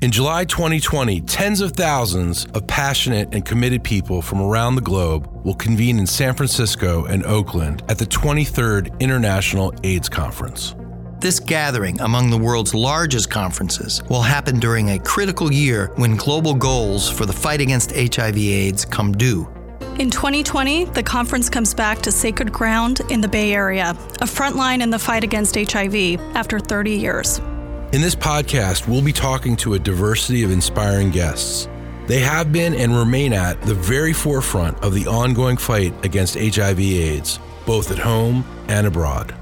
In July 2020, tens of thousands of passionate and committed people from around the globe will convene in San Francisco and Oakland at the 23rd International AIDS Conference. This gathering among the world's largest conferences will happen during a critical year when global goals for the fight against HIV/AIDS come due. In 2020, the conference comes back to sacred ground in the Bay Area, a front line in the fight against HIV after 30 years. In this podcast, we'll be talking to a diversity of inspiring guests. They have been and remain at the very forefront of the ongoing fight against HIV/AIDS, both at home and abroad.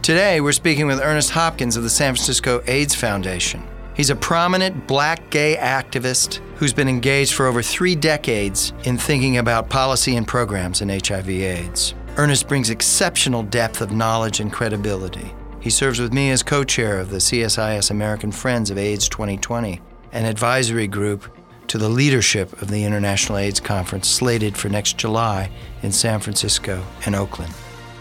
Today, we're speaking with Ernest Hopkins of the San Francisco AIDS Foundation. He's a prominent black gay activist who's been engaged for over three decades in thinking about policy and programs in HIV/AIDS. Ernest brings exceptional depth of knowledge and credibility. He serves with me as co chair of the CSIS American Friends of AIDS 2020, an advisory group to the leadership of the International AIDS Conference slated for next July in San Francisco and Oakland.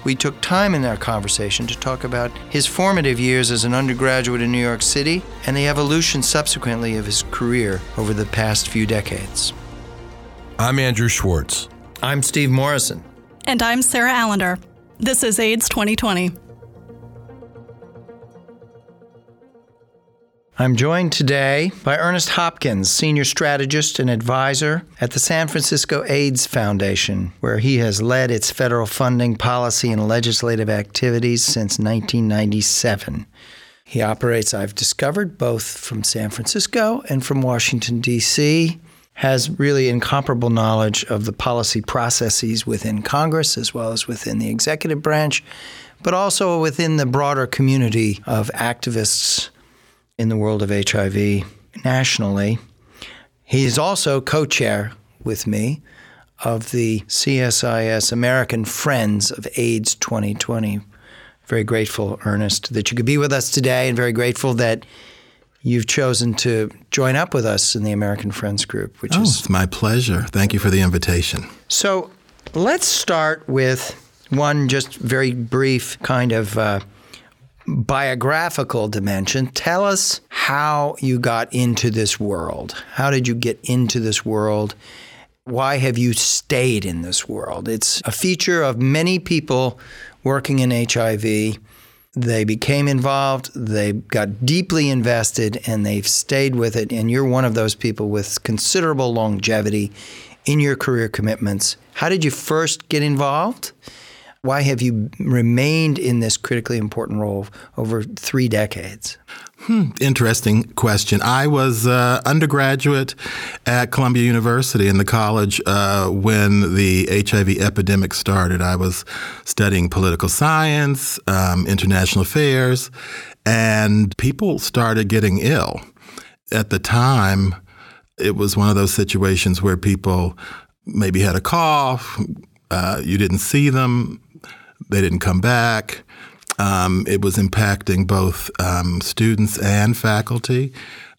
We took time in our conversation to talk about his formative years as an undergraduate in New York City and the evolution subsequently of his career over the past few decades. I'm Andrew Schwartz. I'm Steve Morrison. And I'm Sarah Allender. This is AIDS 2020. I'm joined today by Ernest Hopkins, senior strategist and advisor at the San Francisco AIDS Foundation, where he has led its federal funding, policy, and legislative activities since 1997. He operates, I've discovered, both from San Francisco and from Washington, D.C., has really incomparable knowledge of the policy processes within Congress as well as within the executive branch, but also within the broader community of activists in the world of HIV nationally. He is also co chair with me of the CSIS American Friends of AIDS 2020. Very grateful, Ernest, that you could be with us today, and very grateful that you've chosen to join up with us in the American Friends group, which oh, is it's my pleasure. Thank you for the invitation. So, let's start with one just very brief kind of uh, biographical dimension, tell us how you got into this world. How did you get into this world? Why have you stayed in this world? It's a feature of many people working in HIV. They became involved, they got deeply invested, and they've stayed with it. And you're one of those people with considerable longevity in your career commitments. How did you first get involved? Why have you remained in this critically important role over three decades? Hmm, interesting question. I was uh, undergraduate at Columbia University in the college uh, when the HIV epidemic started. I was studying political science, um, international affairs, and people started getting ill. At the time, it was one of those situations where people maybe had a cough, uh, you didn't see them, they didn't come back. Um, it was impacting both um, students and faculty.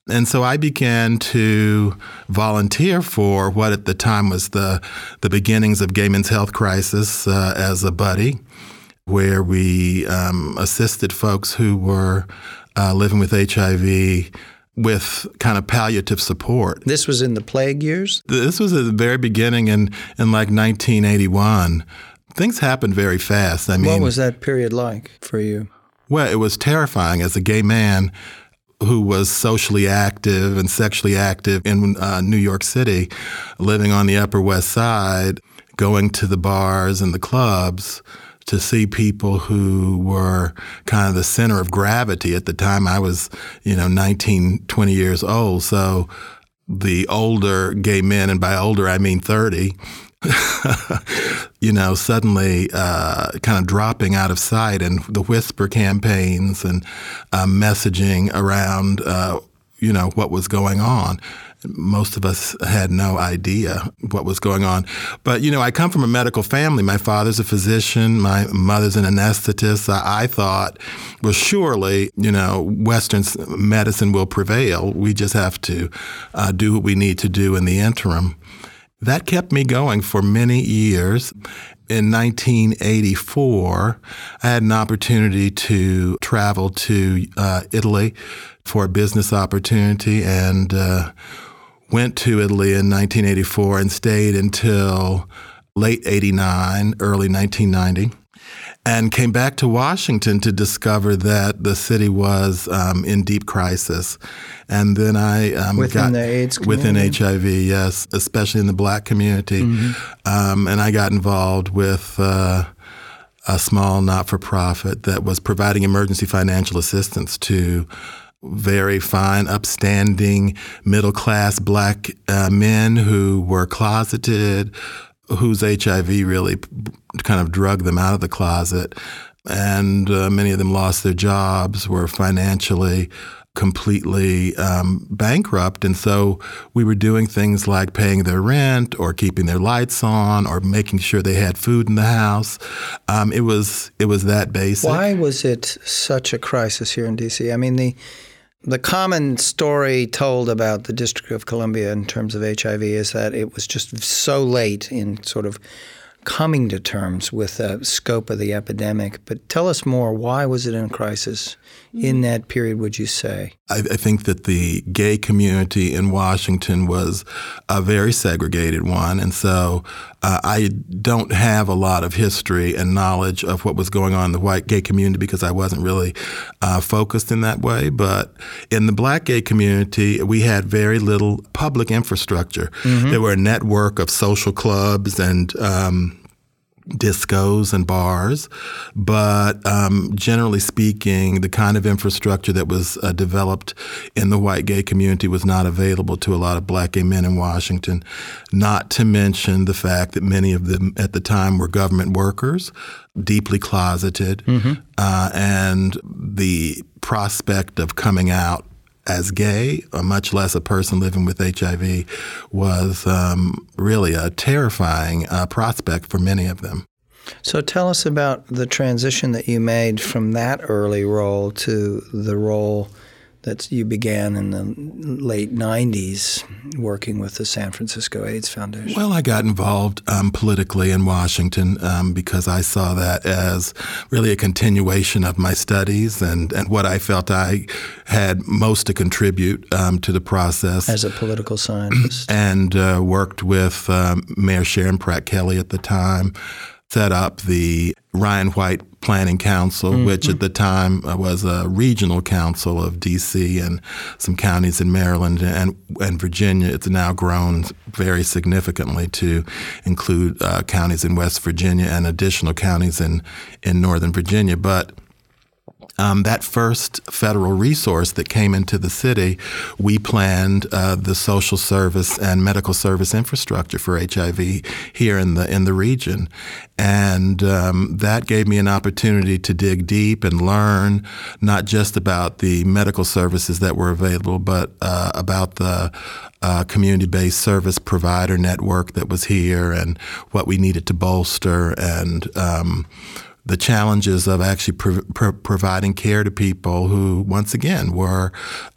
And so I began to volunteer for what at the time was the, the beginnings of Gay Men's Health Crisis uh, as a buddy, where we um, assisted folks who were uh, living with HIV with kind of palliative support. This was in the plague years? This was at the very beginning in, in like 1981 things happened very fast. I mean, what was that period like for you? Well, it was terrifying as a gay man who was socially active and sexually active in uh, New York City, living on the Upper West Side, going to the bars and the clubs to see people who were kind of the center of gravity at the time I was, you know, 19, 20 years old. So the older gay men, and by older I mean 30, you know, suddenly uh, kind of dropping out of sight, and the whisper campaigns and uh, messaging around, uh, you know, what was going on. Most of us had no idea what was going on. But, you know, I come from a medical family. My father's a physician, my mother's an anesthetist. I, I thought, well, surely, you know, Western medicine will prevail. We just have to uh, do what we need to do in the interim. That kept me going for many years. In 1984, I had an opportunity to travel to uh, Italy for a business opportunity and uh, went to Italy in 1984 and stayed until late 89, early 1990 and came back to Washington to discover that the city was um, in deep crisis. And then I um, within got the AIDS within community? HIV, yes, especially in the Black community. Mm-hmm. Um, and I got involved with. Uh, a small not-for-profit that was providing emergency financial assistance to very fine, upstanding, middle-class black uh, men who were closeted, whose HIV really kind of drug them out of the closet. And uh, many of them lost their jobs, were financially completely um, bankrupt. And so we were doing things like paying their rent or keeping their lights on or making sure they had food in the house. Um, it was it was that basic. Why was it such a crisis here in D.C.? I mean, the the common story told about the District of Columbia in terms of HIV is that it was just so late in sort of coming to terms with the scope of the epidemic. But tell us more. Why was it in a in that period, would you say? I, I think that the gay community in Washington was a very segregated one. And so uh, I don't have a lot of history and knowledge of what was going on in the white gay community because I wasn't really uh, focused in that way. But in the black gay community, we had very little public infrastructure. There were a network of social clubs and um, discos and bars, but um, generally speaking, the kind of infrastructure that was uh, developed in the white gay community was not available to a lot of black gay men in Washington. Not to mention the fact that many of them at the time were government workers, deeply closeted, uh, and the prospect of coming out as gay, or much less a person living with HIV, was um, really a terrifying uh, prospect for many of them. So tell us about the transition that you made from that early role to the role that you began in the late 90s working with the San Francisco AIDS Foundation. Well, I got involved um, politically in Washington um, because I saw that as really a continuation of my studies and, and what I felt I had most to contribute um, to the process. As a political scientist. and uh, worked with um, Mayor Sharon Pratt Kelly at the time, set up the Ryan White Planning Council, Mm-hmm. which at the time uh, was a regional council of D.C. and some counties in Maryland and, and Virginia. It's now grown very significantly to include uh, counties in West Virginia and additional counties in, in Northern Virginia. But um, that first federal resource that came into the city, we planned uh, the social service and medical service infrastructure for HIV here in the in the region, and um, that gave me an opportunity to dig deep and learn not just about the medical services that were available, but uh, about the uh, community-based service provider network that was here and what we needed to bolster and. Um, the challenges of actually pro- pro- providing care to people who, once again, were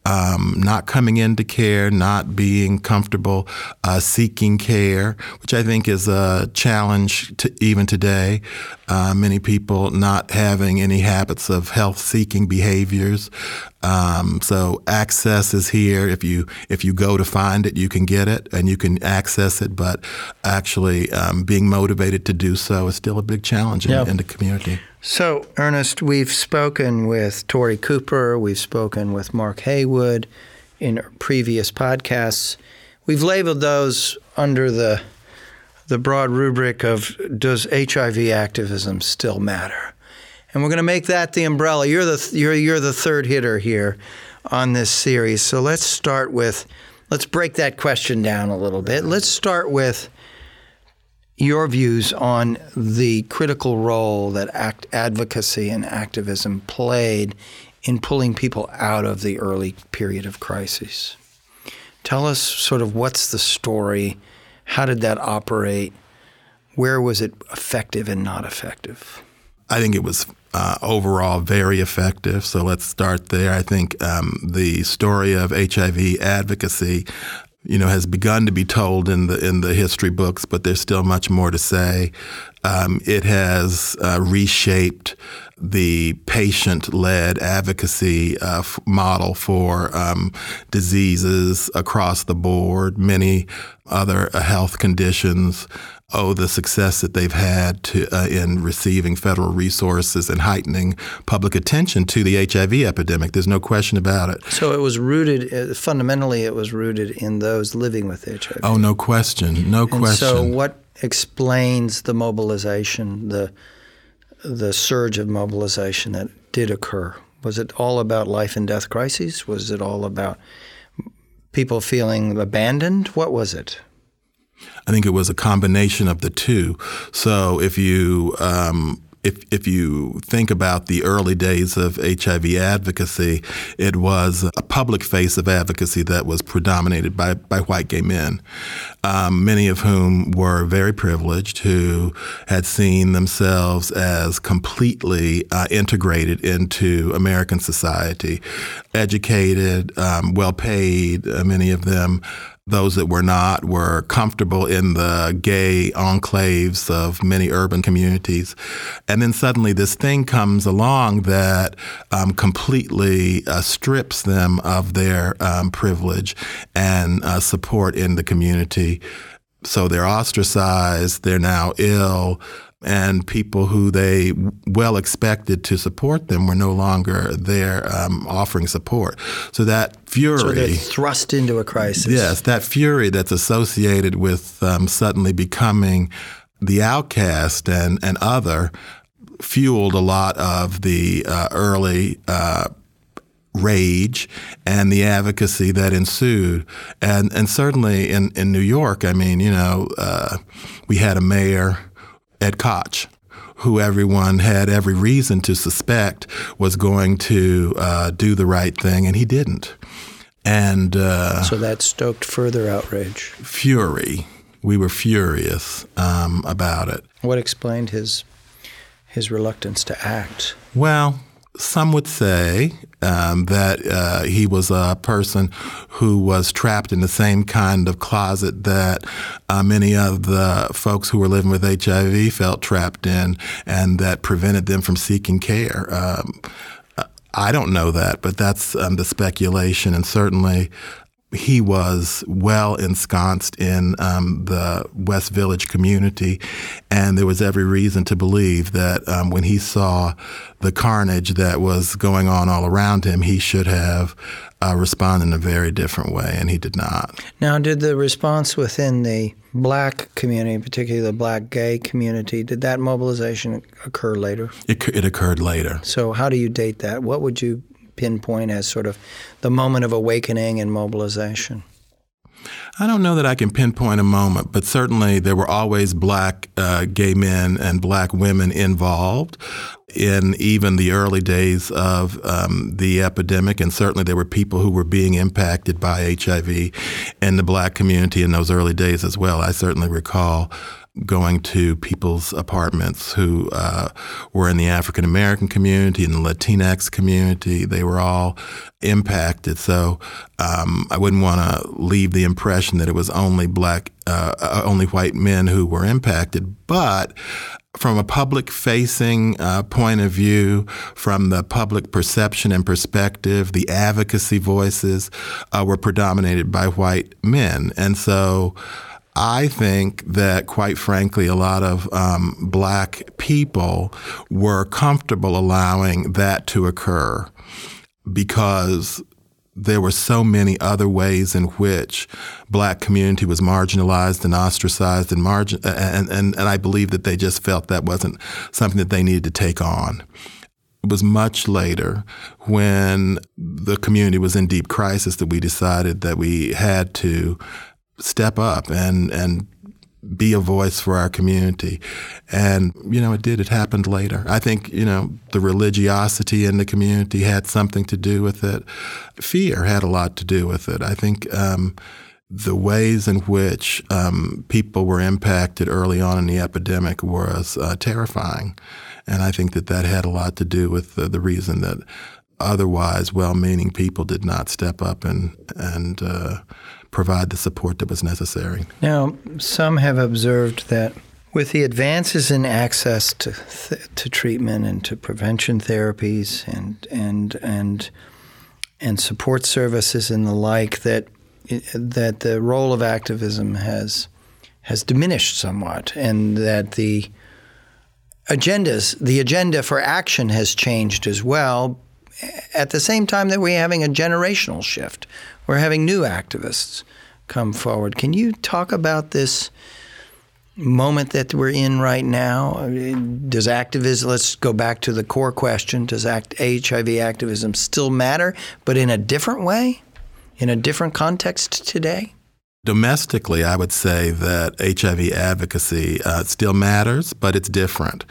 um, not coming into care, not being comfortable uh, seeking care, which I think is a challenge to even today. Uh, many people not having any habits of health-seeking behaviors. Um, so access is here. If you if you go to find it, you can get it and you can access it. But actually, um, being motivated to do so is still a big challenge in, Yeah. in the community. So, Ernest, we've spoken with Tori Cooper, we've spoken with Mark Heywood in previous podcasts. We've labeled those under the the broad rubric of does HIV activism still matter? And we're going to make that the umbrella. You're the you're you're the third hitter here on this series. So let's start with let's break that question down a little bit. Let's start with your views on the critical role that act advocacy and activism played in pulling people out of the early period of crisis. Tell us sort of what's the story, how did that operate, where was it effective and not effective? I think it was uh, overall very effective. So let's start there. I think um, the story of HIV advocacy you know, has begun to be told in the in the history books, but there's still much more to say. Um, it has uh, reshaped the patient-led advocacy uh, f- model for um, diseases across the board. Many other uh, health conditions owe the success that they've had to, uh, in receiving federal resources and heightening public attention to the HIV epidemic. There's no question about it. So it was rooted, uh, fundamentally, it was rooted in those living with HIV. Oh, no question. No and question. So what explains the mobilization, the the surge of mobilization that did occur? Was it all about life and death crises? Was it all about people feeling abandoned? What was it? I think it was a combination of the two. So if you um, if if you think about the early days of HIV advocacy, it was a public face of advocacy that was predominated by by white gay men, um, many of whom were very privileged, who had seen themselves as completely uh, integrated into American society, educated, um, well paid. Uh, many of them those that were not were comfortable in the gay enclaves of many urban communities. And then suddenly this thing comes along that um, completely uh, strips them of their um, privilege and uh, support in the community. So they're ostracized, they're now ill and people who they well expected to support them were no longer there um, offering support. So that fury. So they're thrust into a crisis. Yes, that fury that's associated with um, suddenly becoming the outcast and, and other fueled a lot of the uh, early. Uh, rage and the advocacy that ensued. And and certainly in, in New York, I mean, you know, uh, we had a mayor Ed Koch, who everyone had every reason to suspect was going to uh, do the right thing, and he didn't. And uh, so that stoked further outrage. Fury. We were furious um, about it. What explained his his reluctance to act? Well, some would say um, that uh, he was a person who was trapped in the same kind of closet that uh, many of the folks who were living with HIV felt trapped in, and that prevented them from seeking care. Um, I don't know that, but that's um, the speculation, and certainly he was well ensconced in um, the West Village community, and there was every reason to believe that um, when he saw the carnage that was going on all around him, he should have uh, responded in a very different way, and he did not. Now, did the response within the black community, particularly the black gay community, did that mobilization occur later? It, it occurred later. So, how do you date that? What would you pinpoint as sort of the moment of awakening and mobilization? I don't know that I can pinpoint a moment, but certainly there were always black uh, gay men and black women involved in even the early days of um, the epidemic, and certainly there were people who were being impacted by HIV in the black community in those early days as well. I certainly recall going to people's apartments who uh, were in the African American community and the Latinx community. They were all impacted. So um, I wouldn't want to leave the impression that it was only black, uh, uh, only white men who were impacted. But from a public facing uh, point of view, from the public perception and perspective, the advocacy voices uh, were predominated by white men. And so I think that, quite frankly, a lot of um, black people were comfortable allowing that to occur because there were so many other ways in which black community was marginalized and ostracized and margin and, and, and I believe that they just felt that wasn't something that they needed to take on. It was much later when the community was in deep crisis that we decided that we had to step up and and be a voice for our community. And, you know, it did. It happened later. I think, you know, the religiosity in the community had something to do with it. Fear had a lot to do with it. I think um, the ways in which um, people were impacted early on in the epidemic was uh, terrifying. And I think that that had a lot to do with the, the reason that otherwise well-meaning people did not step up and and uh, provide the support that was necessary. Now, some have observed that with the advances in access to th- to treatment and to prevention therapies and and and and support services and the like, that that the role of activism has has diminished somewhat, and that the agendas, the agenda for action has changed as well. At the same time that we're having a generational shift, we're having new activists come forward. Can you talk about this moment that we're in right now? Does activism, let's go back to the core question, does act, HIV activism still matter, but in a different way, in a different context today? Domestically, I would say that HIV advocacy uh, still matters, but it's different.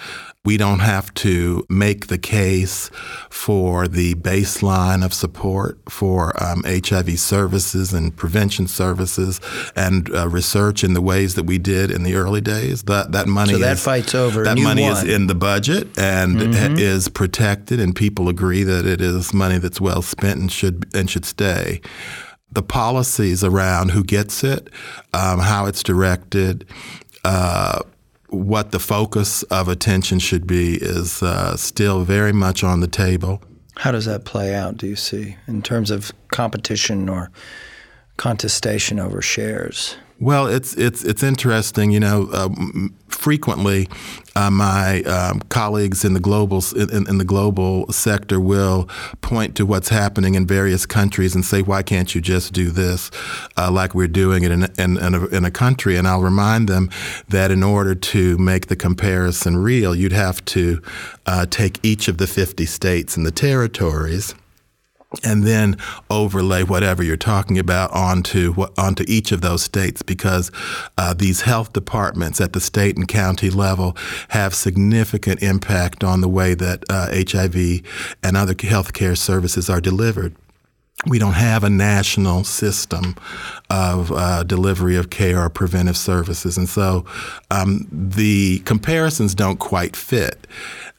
We don't have to make the case for the baseline of support for um, HIV services and prevention services and uh, research in the ways that we did in the early days. That that money so that is, fight's over. That money won. is in the budget and mm-hmm. is protected, and people agree that it is money that's well spent and should and should stay the policies around who gets it, um, how it's directed, uh, what the focus of attention should be is uh, still very much on the table. How does that play out, do you see, in terms of competition or contestation over shares? Well, it's it's it's interesting. You know, uh, frequently uh, my um, colleagues in the global in, in, the global sector will point to what's happening in various countries and say, "Why can't you just do this uh, like we're doing it in, in, in, a, in a country?" And I'll remind them that in order to make the comparison real, you'd have to uh, take each of the 50 states and the territories and then overlay whatever you're talking about onto onto each of those states because uh, these health departments at the state and county level have significant impact on the way that uh, HIV and other healthcare services are delivered we don't have a national system of uh, delivery of care or preventive services. And so um, the comparisons don't quite fit.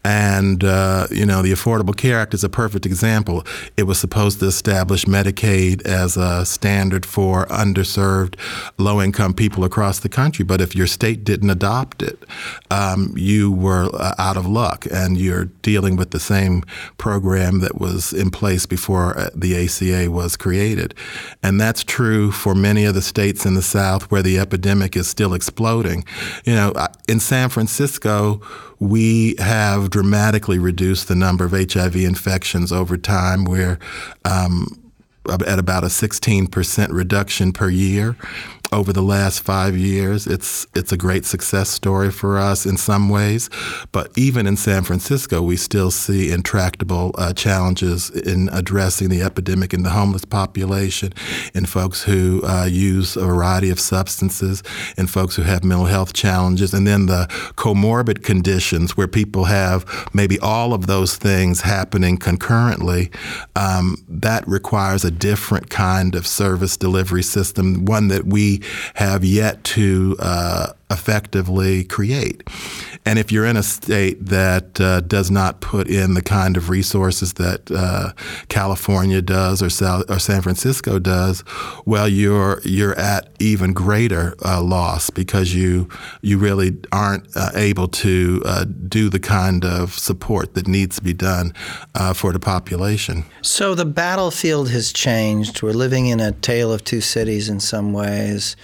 And, uh, you know, the Affordable Care Act is a perfect example. It was supposed to establish Medicaid as a standard for underserved, low income people across the country. But if your state didn't adopt it, um, you were uh, out of luck and you're dealing with the same program that was in place before uh, the ACA was created. And that's true for many of the states in the South where the epidemic is still exploding. You know, in San Francisco, we have dramatically reduced the number of HIV infections over time. We're um, at about a 16% reduction per year over the last five years. It's it's a great success story for us in some ways, but even in San Francisco, we still see intractable uh, challenges in addressing the epidemic in the homeless population, in folks who uh, use a variety of substances, in folks who have mental health challenges, and then the comorbid conditions where people have maybe all of those things happening concurrently. Um, that requires a different kind of service delivery system, one that we have yet to uh, effectively create. And if you're in a state that uh, does not put in the kind of resources that uh, California does or, South, or San Francisco does, well, you're you're at even greater uh, loss because you you really aren't uh, able to uh, do the kind of support that needs to be done uh, for the population. So the battlefield has changed. We're living in a tale of two cities in some ways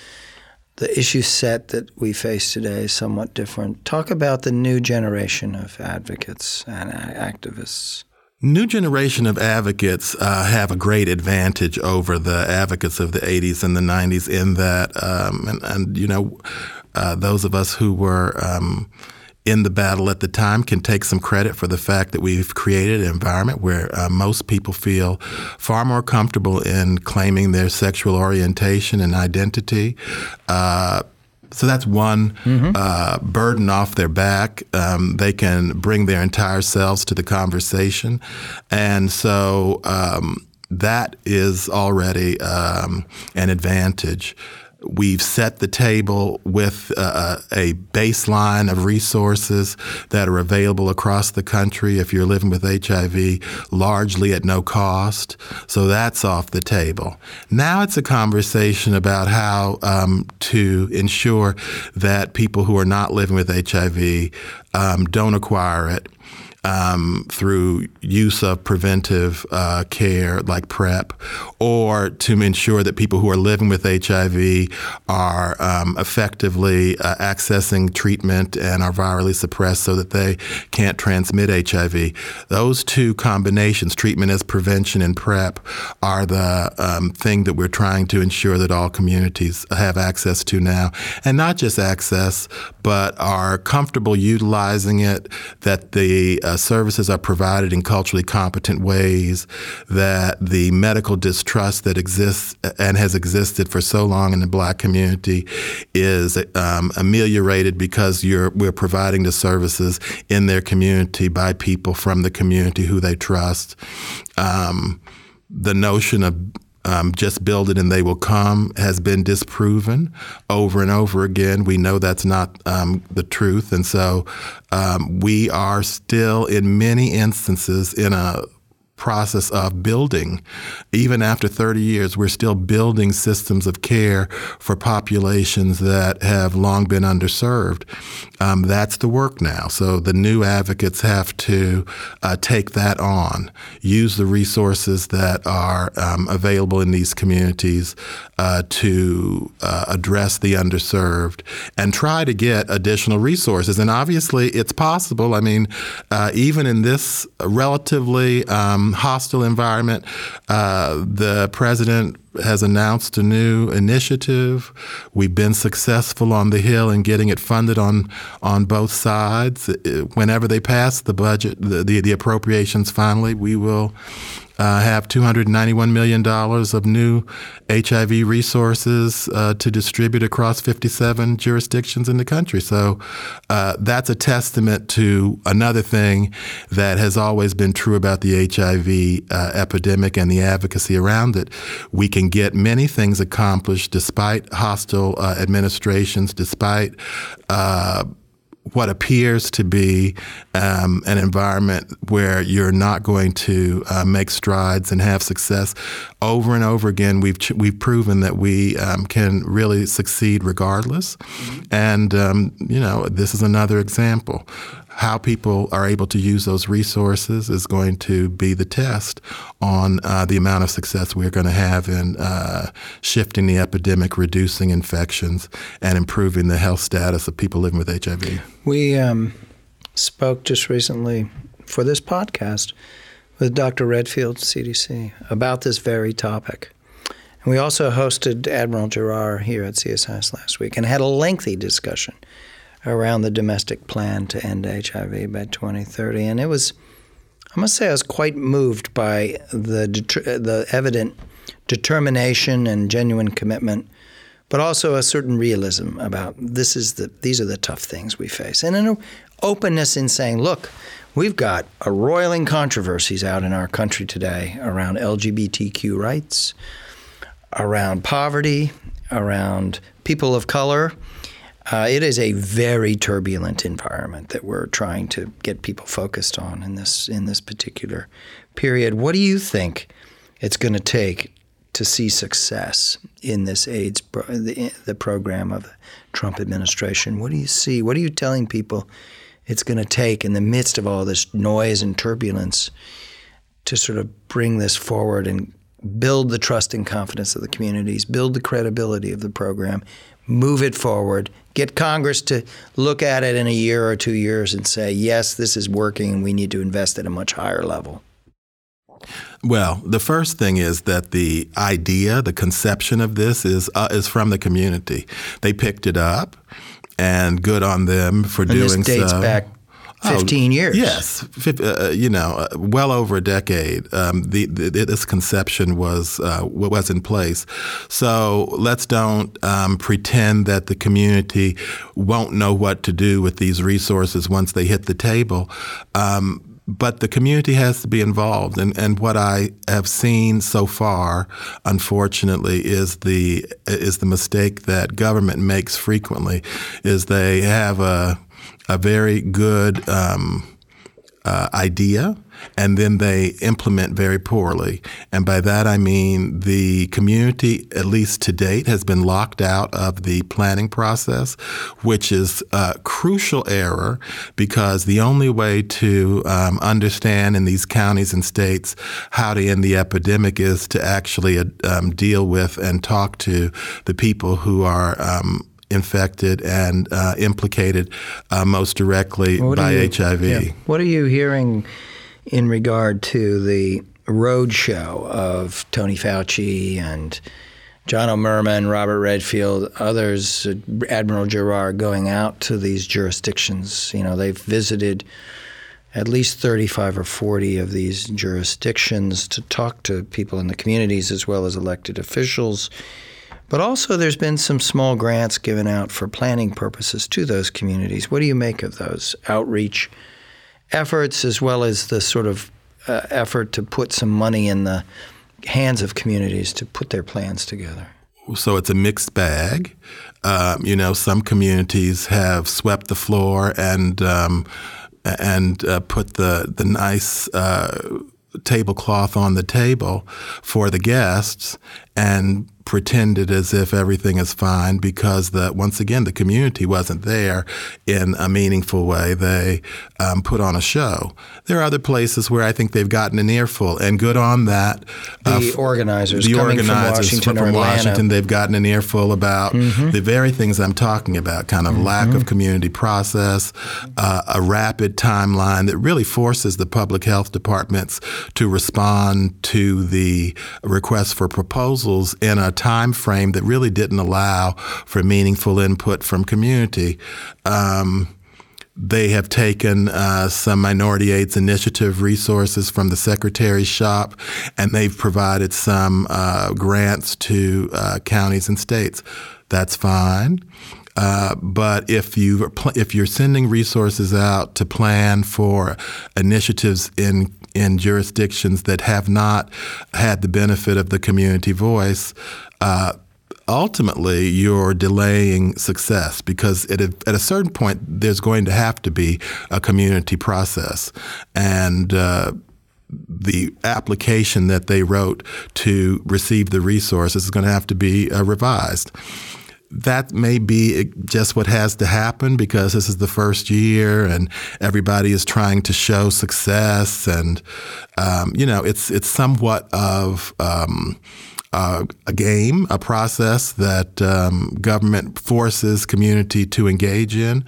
the issue set that we face today is somewhat different. Talk about the new generation of advocates and activists. New generation of advocates uh, have a great advantage over the advocates of the 80s and the 90s in that, um, and, and, you know, uh, those of us who were um, in the battle at the time can take some credit for the fact that we've created an environment where uh, most people feel far more comfortable in claiming their sexual orientation and identity. Uh, so that's one mm-hmm. uh, burden off their back. Um, they can bring their entire selves to the conversation. And so um, that is already um, an advantage we've set the table with uh, a baseline of resources that are available across the country if you're living with HIV, largely at no cost. So that's off the table. Now it's a conversation about how um, to ensure that people who are not living with HIV um, don't acquire it um, through use of preventive uh, care like PrEP, or to ensure that people who are living with HIV are um, effectively uh, accessing treatment and are virally suppressed so that they can't transmit HIV. Those two combinations, treatment as prevention and PrEP, are the um, thing that we're trying to ensure that all communities have access to now. And not just access, but are comfortable utilizing it, that the uh, services are provided in culturally competent ways, that the medical distrust that exists and has existed for so long in the black community is um, ameliorated because we're providing the services in their community by people from the community who they trust. Um, the notion of um, just build it and they will come has been disproven over and over again. We know that's not um, the truth. And so um, we are still, in many instances, in a process of building. Even after 30 years, we're still building systems of care for populations that have long been underserved. Um, that's the work now. So the new advocates have to uh, take that on, use the resources that are um, available in these communities uh, to uh, address the underserved and try to get additional resources. And obviously, it's possible. I mean, uh, even in this relatively um, hostile environment. Uh, the president has announced a new initiative. We've been successful on the Hill in getting it funded on on both sides. Whenever they pass the budget, the, the, the appropriations finally, we will uh, have $291 million of new HIV resources uh, to distribute across 57 jurisdictions in the country. So uh, that's a testament to another thing that has always been true about the HIV uh, epidemic and the advocacy around it. We can get many things accomplished despite hostile uh, administrations, despite uh, what appears to be um, an environment where you're not going to uh, make strides and have success. Over and over again, we've ch- we've proven that we um, can really succeed regardless. Mm-hmm. And um, you know, this is another example how people are able to use those resources is going to be the test on uh, the amount of success we're going to have in uh, shifting the epidemic, reducing infections, and improving the health status of people living with HIV. We um, spoke just recently for this podcast with Dr. Redfield, CDC, about this very topic. And we also hosted Admiral Giroir here at CSIS last week and had a lengthy discussion around the domestic plan to end HIV by 2030. And it was, I must say, I was quite moved by the, the evident determination and genuine commitment, but also a certain realism about this is the, these are the tough things we face. And an openness in saying, look, we've got a roiling controversies out in our country today around LGBTQ rights, around poverty, around people of color uh, it is a very turbulent environment that we're trying to get people focused on in this in this particular period. What do you think it's going to take to see success in this AIDS pro- the, the program of the Trump administration? What do you see? What are you telling people it's going to take in the midst of all this noise and turbulence to sort of bring this forward and build the trust and confidence of the communities, build the credibility of the program, move it forward, get Congress to look at it in a year or two years and say, yes, this is working and we need to invest at a much higher level? Well, the first thing is that the idea, the conception of this is uh, is from the community. They picked it up, and good on them for and doing this dates so. back 15 oh, years. Yes, uh, you know, uh, well over a decade. Um, the, the, this conception was uh, was in place. So let's don't um, pretend that the community won't know what to do with these resources once they hit the table. Um, but the community has to be involved. And, and what I have seen so far, unfortunately, is the is the mistake that government makes frequently, is they have a a very good um, uh, idea and then they implement very poorly. And by that I mean the community, at least to date, has been locked out of the planning process, which is a crucial error because the only way to um, understand in these counties and states how to end the epidemic is to actually um, deal with and talk to the people who are. Um, infected and uh, implicated uh, most directly by you, HIV. Yeah. What are you hearing in regard to the roadshow of Tony Fauci and John O'Merman, Robert Redfield, others, Admiral Giroir, going out to these jurisdictions. You know, they've visited at least 35 or 40 of these jurisdictions to talk to people in the communities as well as elected officials. But also, there's been some small grants given out for planning purposes to those communities. What do you make of those outreach efforts as well as the sort of uh, effort to put some money in the hands of communities to put their plans together? So it's a mixed bag. Um, you know, some communities have swept the floor and um, and uh, put the the nice. Uh, tablecloth on the table for the guests and pretended as if everything is fine because the once again the community wasn't there in a meaningful way. They um, put on a show. There are other places where I think they've gotten an earful, and good on that. Uh, the organizers, the organizers from Washington, from, Washington, they've gotten an earful about mm-hmm. the very things I'm talking about: kind of mm-hmm. lack of community process, uh, a rapid timeline that really forces the public health departments to respond to the request for proposals in a time frame that really didn't allow for meaningful input from community. Um, they have taken uh, some minority aids initiative resources from the secretary's shop, and they've provided some uh, grants to uh, counties and states. That's fine. Uh, but if you if you're sending resources out to plan for initiatives in in jurisdictions that have not had the benefit of the community voice, uh, ultimately you're delaying success because at a, at a, certain point there's going to have to be a community process. And uh, the application that they wrote to receive the resources is going to have to be uh, revised that may be just what has to happen because this is the first year and everybody is trying to show success and um, you know it's it's somewhat of um, uh, a game, a process that um, government forces community to engage in.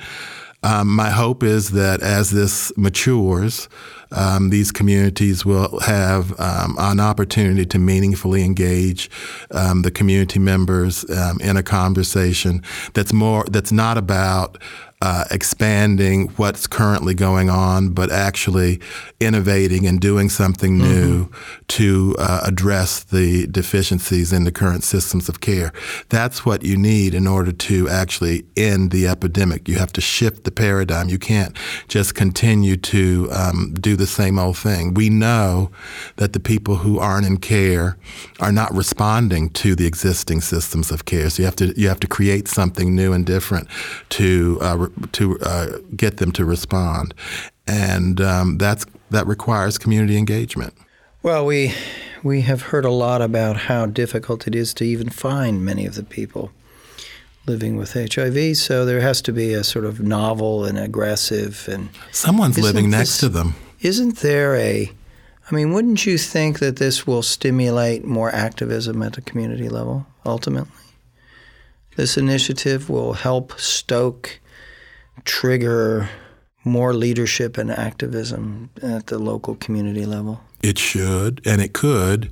Um, my hope is that as this matures, um, these communities will have um, an opportunity to meaningfully engage um, the community members um, in a conversation that's more that's not about uh, expanding what's currently going on, but actually innovating and doing something mm-hmm. new mm-hmm. to uh, address the deficiencies in the current systems of care. That's what you need in order to actually end the epidemic. You have to shift the paradigm. You can't just continue to um, do the same old thing. We know that the people who aren't in care are not responding to the existing systems of care. So you have to you have to create something new and different to uh, to uh, get them to respond, and um, that's that requires community engagement. Well, we we have heard a lot about how difficult it is to even find many of the people living with HIV. So there has to be a sort of novel and aggressive and someone's living next this, to them. Isn't there a I mean, wouldn't you think that this will stimulate more activism at the community level ultimately? This initiative will help stoke trigger more leadership and activism at the local community level? It should, and it could.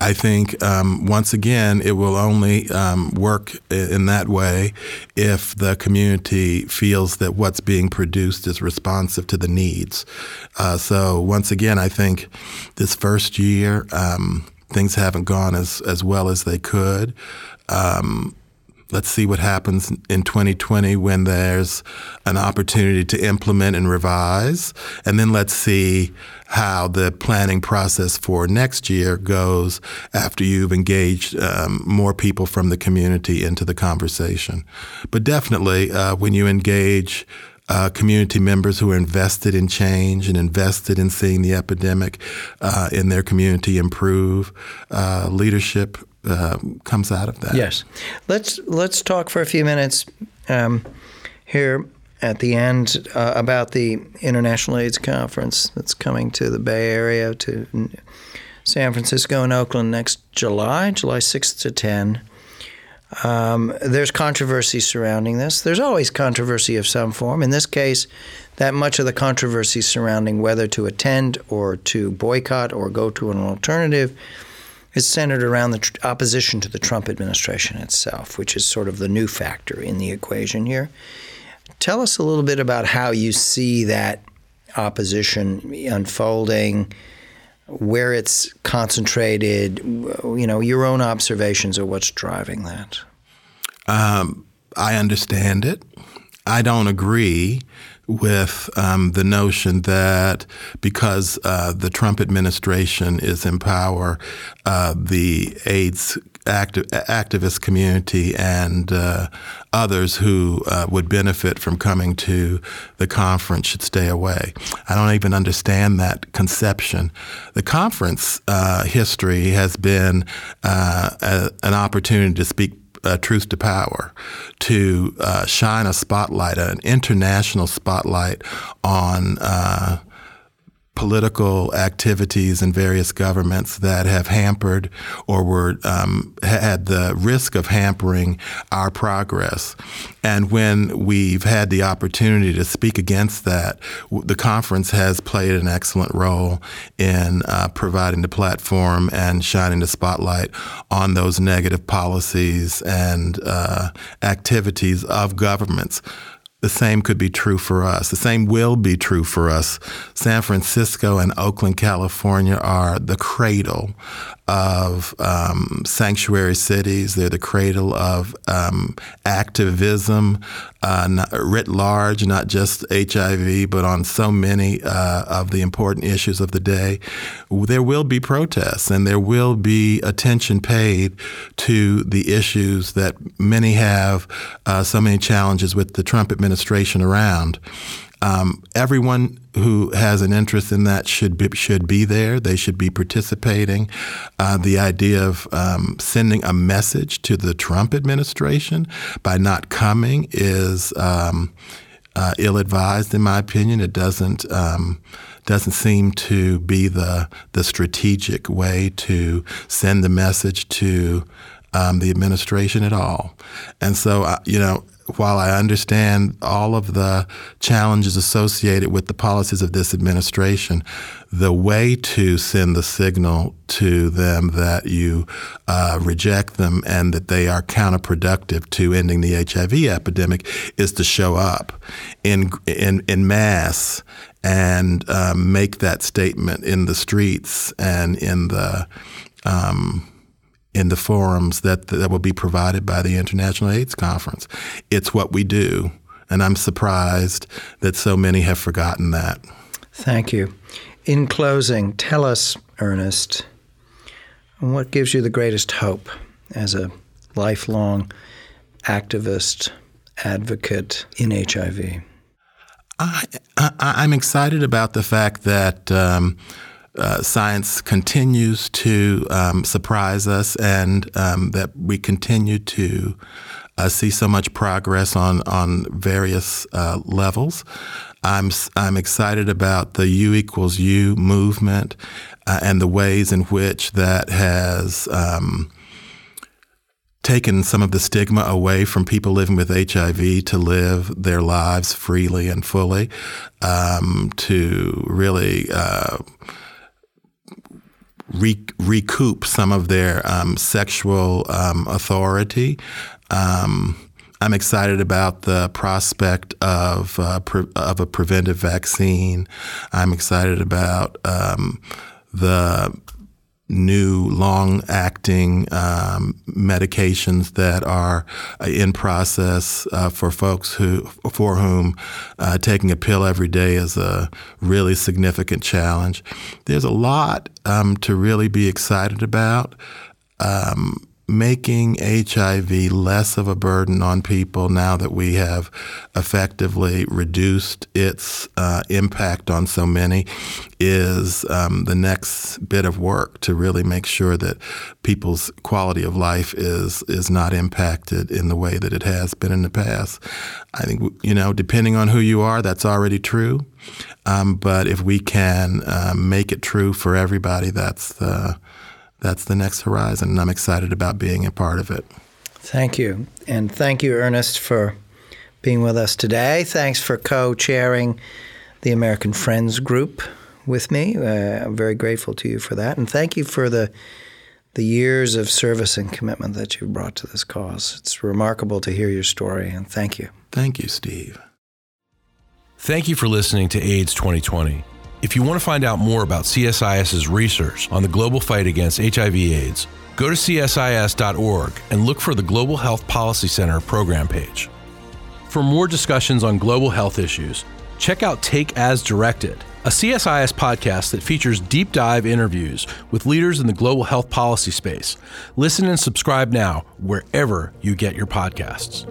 I think um, once again, it will only um, work in that way if the community feels that what's being produced is responsive to the needs. Uh, so once again, I think this first year, um, things haven't gone as, as well as they could. Um, Let's see what happens in 2020 when there's an opportunity to implement and revise. And then let's see how the planning process for next year goes after you've engaged um, more people from the community into the conversation. But definitely, uh, when you engage uh, community members who are invested in change and invested in seeing the epidemic uh, in their community improve, uh, leadership uh, comes out of that. Yes, let's let's talk for a few minutes um, here at the end uh, about the International AIDS Conference that's coming to the Bay Area to San Francisco and Oakland next July, July 6th to 10. Um, there's controversy surrounding this. There's always controversy of some form. In this case, that much of the controversy surrounding whether to attend or to boycott or go to an alternative is centered around the tr- opposition to the Trump administration itself, which is sort of the new factor in the equation here. Tell us a little bit about how you see that opposition unfolding, where it's concentrated, you know, your own observations of what's driving that. Um, I understand it. I don't agree with um, the notion that because uh, the Trump administration is in power, uh, the AIDS acti- activist community and uh, others who uh, would benefit from coming to the conference should stay away. I don't even understand that conception. The conference uh, history has been uh, a, an opportunity to speak uh, Truth to Power to uh, shine a spotlight, an international spotlight on uh, political activities in various governments that have hampered or were um, had the risk of hampering our progress. And when we've had the opportunity to speak against that, the conference has played an excellent role in uh, providing the platform and shining the spotlight on those negative policies and uh, activities of governments the same could be true for us. The same will be true for us. San Francisco and Oakland, California are the cradle of um, sanctuary cities. They're the cradle of um, activism uh, writ large, not just HIV, but on so many uh, of the important issues of the day. There will be protests and there will be attention paid to the issues that many have uh, so many challenges with the Trump administration around. Um, everyone who has an interest in that should be, should be there. They should be participating. Uh, the idea of um, sending a message to the Trump administration by not coming is um, uh, ill-advised, in my opinion. It doesn't um, doesn't seem to be the the strategic way to send the message to um, the administration at all. And so, uh, you know, while I understand all of the challenges associated with the policies of this administration, the way to send the signal to them that you uh, reject them and that they are counterproductive to ending the HIV epidemic is to show up in in, in mass and um, make that statement in the streets and in the um, in the forums that that will be provided by the International AIDS Conference. It's what we do, and I'm surprised that so many have forgotten that. Thank you. In closing, tell us, Ernest, what gives you the greatest hope as a lifelong activist, advocate in HIV? I, I, am excited about the fact that um, uh, science continues to um, surprise us and um, that we continue to uh, see so much progress on, on various uh, levels. I'm, I'm excited about the U equals U movement uh, and the ways in which that has um, taken some of the stigma away from people living with HIV to live their lives freely and fully, um, to really uh, re- recoup some of their um, sexual um, authority. Um, I'm excited about the prospect of uh, pre- of a preventive vaccine. I'm excited about um, the new long acting um, medications that are uh, in process uh, for folks who for whom uh, taking a pill every day is a really significant challenge. There's a lot um, to really be excited about. Um, making HIV less of a burden on people now that we have effectively reduced its uh, impact on so many is um, the next bit of work to really make sure that people's quality of life is is not impacted in the way that it has been in the past. I think you know, depending on who you are, that's already true. Um, but if we can uh, make it true for everybody, that's the that's the next horizon, and I'm excited about being a part of it. Thank you. And thank you, Ernest, for being with us today. Thanks for co chairing the American Friends Group with me. Uh, I'm very grateful to you for that. And thank you for the the years of service and commitment that you've brought to this cause. It's remarkable to hear your story, and thank you. Thank you, Steve. Thank you for listening to AIDS 2020. If you want to find out more about CSIS's research on the global fight against HIV/AIDS, go to csis.org and look for the Global Health Policy Center program page. For more discussions on global health issues, check out Take As Directed, a CSIS podcast that features deep dive interviews with leaders in the global health policy space. Listen and subscribe now wherever you get your podcasts.